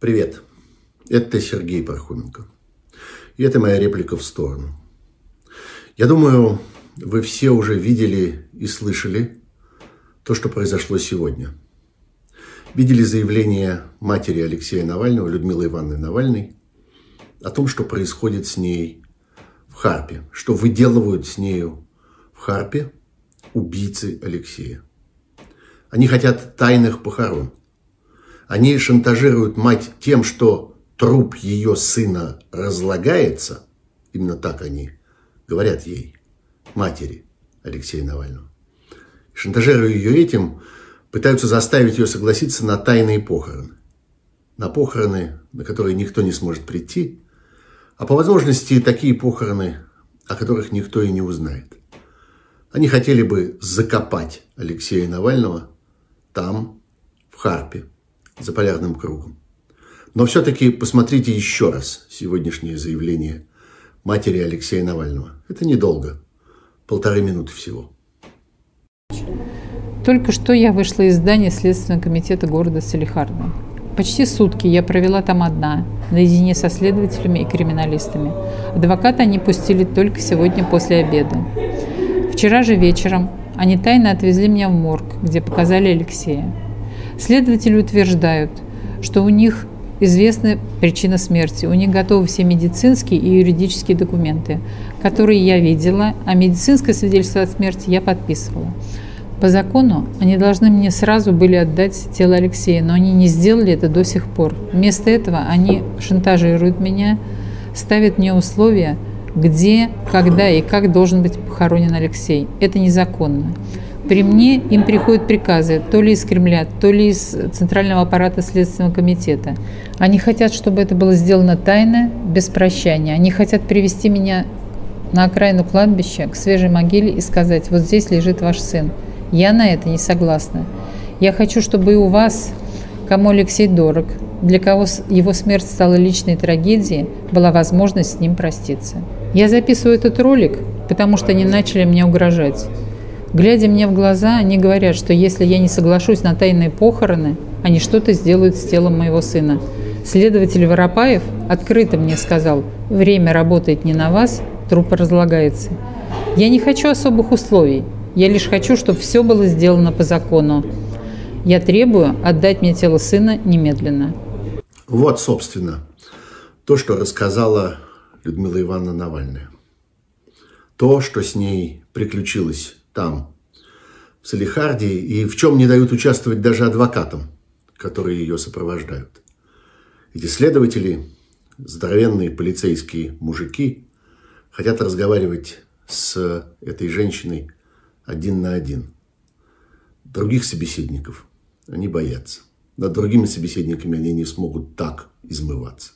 Привет, это Сергей Пархоменко. И это моя реплика в сторону. Я думаю, вы все уже видели и слышали то, что произошло сегодня. Видели заявление матери Алексея Навального, Людмилы Ивановны Навальной, о том, что происходит с ней в Харпе, что выделывают с нею в Харпе убийцы Алексея. Они хотят тайных похорон. Они шантажируют мать тем, что труп ее сына разлагается. Именно так они говорят ей, матери Алексея Навального. Шантажируя ее этим, пытаются заставить ее согласиться на тайные похороны. На похороны, на которые никто не сможет прийти, а по возможности такие похороны, о которых никто и не узнает. Они хотели бы закопать Алексея Навального там, в Харпе, за полярным кругом. Но все-таки посмотрите еще раз сегодняшнее заявление матери Алексея Навального. Это недолго, полторы минуты всего. Только что я вышла из здания Следственного комитета города Салихарда. Почти сутки я провела там одна, наедине со следователями и криминалистами. Адвоката они пустили только сегодня после обеда. Вчера же вечером они тайно отвезли меня в морг, где показали Алексея. Следователи утверждают, что у них известна причина смерти. У них готовы все медицинские и юридические документы, которые я видела, а медицинское свидетельство о смерти я подписывала. По закону они должны мне сразу были отдать тело Алексея, но они не сделали это до сих пор. Вместо этого они шантажируют меня, ставят мне условия, где, когда и как должен быть похоронен Алексей. Это незаконно. При мне им приходят приказы то ли из Кремля, то ли из Центрального аппарата Следственного комитета. Они хотят, чтобы это было сделано тайно, без прощания. Они хотят привести меня на окраину кладбища, к свежей могиле и сказать, вот здесь лежит ваш сын. Я на это не согласна. Я хочу, чтобы и у вас, кому Алексей дорог, для кого его смерть стала личной трагедией, была возможность с ним проститься. Я записываю этот ролик, потому что они начали мне угрожать. Глядя мне в глаза, они говорят, что если я не соглашусь на тайные похороны, они что-то сделают с телом моего сына. Следователь Воропаев открыто мне сказал, время работает не на вас, труп разлагается. Я не хочу особых условий, я лишь хочу, чтобы все было сделано по закону. Я требую отдать мне тело сына немедленно. Вот, собственно, то, что рассказала Людмила Ивановна Навальная. То, что с ней приключилось там, в Салихарде, и в чем не дают участвовать даже адвокатам, которые ее сопровождают. Эти следователи, здоровенные полицейские мужики, хотят разговаривать с этой женщиной один на один. Других собеседников они боятся. Над другими собеседниками они не смогут так измываться.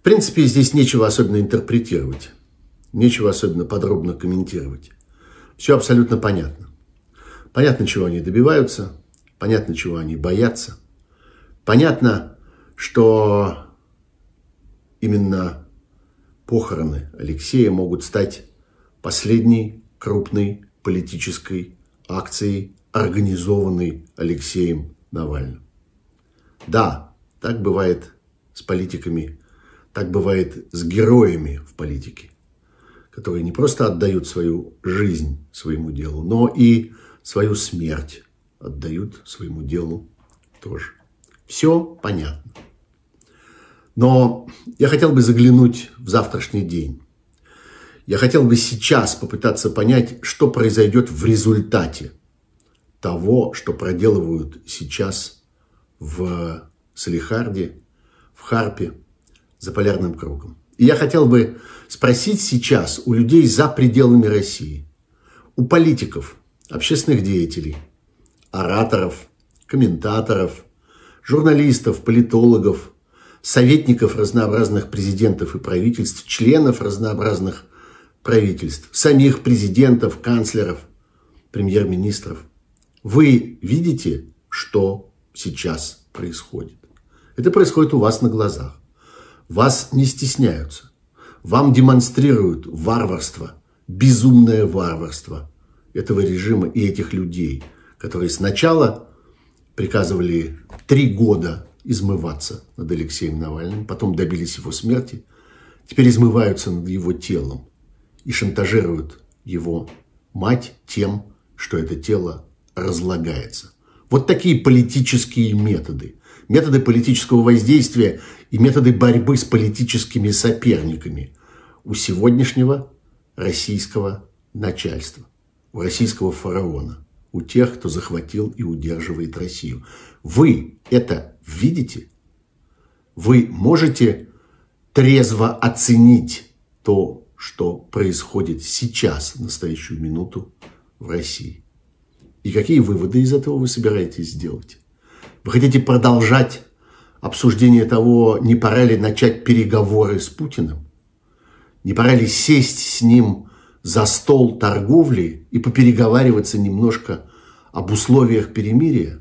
В принципе, здесь нечего особенно интерпретировать, нечего особенно подробно комментировать. Все абсолютно понятно. Понятно, чего они добиваются, понятно, чего они боятся. Понятно, что именно похороны Алексея могут стать последней крупной политической акцией, организованной Алексеем Навальным. Да, так бывает с политиками, так бывает с героями в политике которые не просто отдают свою жизнь своему делу, но и свою смерть отдают своему делу тоже. Все понятно. Но я хотел бы заглянуть в завтрашний день. Я хотел бы сейчас попытаться понять, что произойдет в результате того, что проделывают сейчас в Салихарде, в Харпе, за полярным кругом. И я хотел бы спросить сейчас у людей за пределами России, у политиков, общественных деятелей, ораторов, комментаторов, журналистов, политологов, советников разнообразных президентов и правительств, членов разнообразных правительств, самих президентов, канцлеров, премьер-министров. Вы видите, что сейчас происходит? Это происходит у вас на глазах. Вас не стесняются. Вам демонстрируют варварство, безумное варварство этого режима и этих людей, которые сначала приказывали три года измываться над Алексеем Навальным, потом добились его смерти, теперь измываются над его телом и шантажируют его мать тем, что это тело разлагается. Вот такие политические методы. Методы политического воздействия и методы борьбы с политическими соперниками у сегодняшнего российского начальства, у российского фараона, у тех, кто захватил и удерживает Россию. Вы это видите? Вы можете трезво оценить то, что происходит сейчас, в настоящую минуту в России? И какие выводы из этого вы собираетесь сделать? Вы хотите продолжать обсуждение того, не пора ли начать переговоры с Путиным? Не пора ли сесть с ним за стол торговли и попереговариваться немножко об условиях перемирия,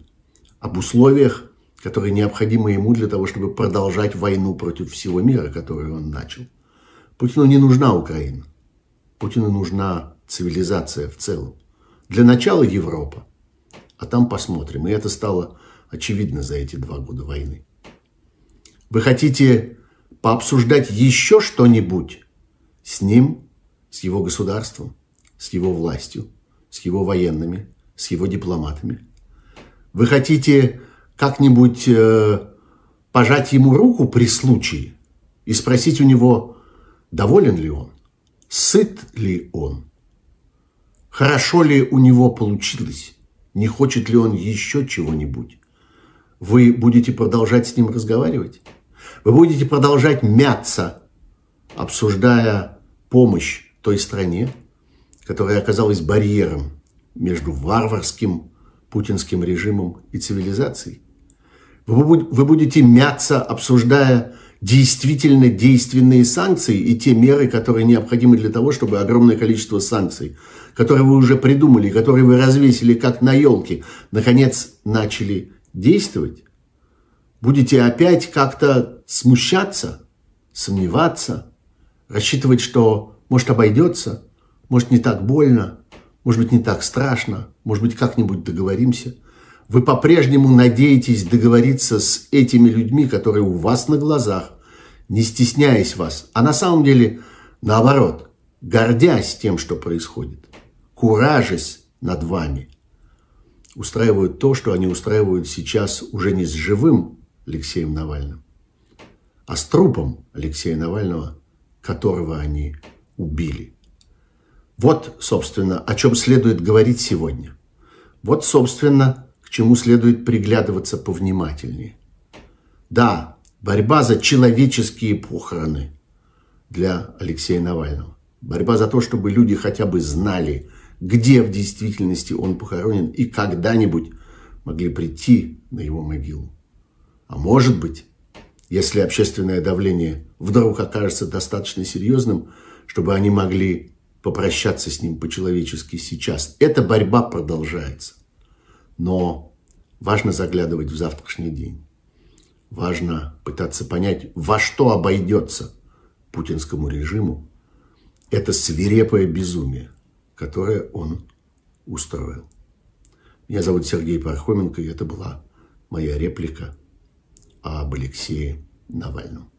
об условиях, которые необходимы ему для того, чтобы продолжать войну против всего мира, которую он начал. Путину не нужна Украина. Путину нужна цивилизация в целом. Для начала Европа, а там посмотрим. И это стало очевидно за эти два года войны. Вы хотите пообсуждать еще что-нибудь с ним с его государством, с его властью, с его военными, с его дипломатами. Вы хотите как-нибудь э, пожать ему руку при случае и спросить у него, доволен ли он, сыт ли он, хорошо ли у него получилось, не хочет ли он еще чего-нибудь. Вы будете продолжать с ним разговаривать? Вы будете продолжать мяться, обсуждая помощь той стране, которая оказалась барьером между варварским путинским режимом и цивилизацией. Вы будете мяться, обсуждая действительно действенные санкции и те меры, которые необходимы для того, чтобы огромное количество санкций, которые вы уже придумали, которые вы развесили как на елке, наконец начали действовать, будете опять как-то смущаться, сомневаться, рассчитывать, что может, обойдется, может, не так больно, может быть, не так страшно, может быть, как-нибудь договоримся. Вы по-прежнему надеетесь договориться с этими людьми, которые у вас на глазах, не стесняясь вас, а на самом деле, наоборот, гордясь тем, что происходит, куражась над вами, устраивают то, что они устраивают сейчас уже не с живым Алексеем Навальным, а с трупом Алексея Навального, которого они убили. Вот, собственно, о чем следует говорить сегодня. Вот, собственно, к чему следует приглядываться повнимательнее. Да, борьба за человеческие похороны для Алексея Навального. Борьба за то, чтобы люди хотя бы знали, где в действительности он похоронен и когда-нибудь могли прийти на его могилу. А может быть, если общественное давление вдруг окажется достаточно серьезным, чтобы они могли попрощаться с ним по-человечески сейчас. Эта борьба продолжается. Но важно заглядывать в завтрашний день. Важно пытаться понять, во что обойдется путинскому режиму это свирепое безумие, которое он устроил. Меня зовут Сергей Пархоменко, и это была моя реплика об Алексее Навальном.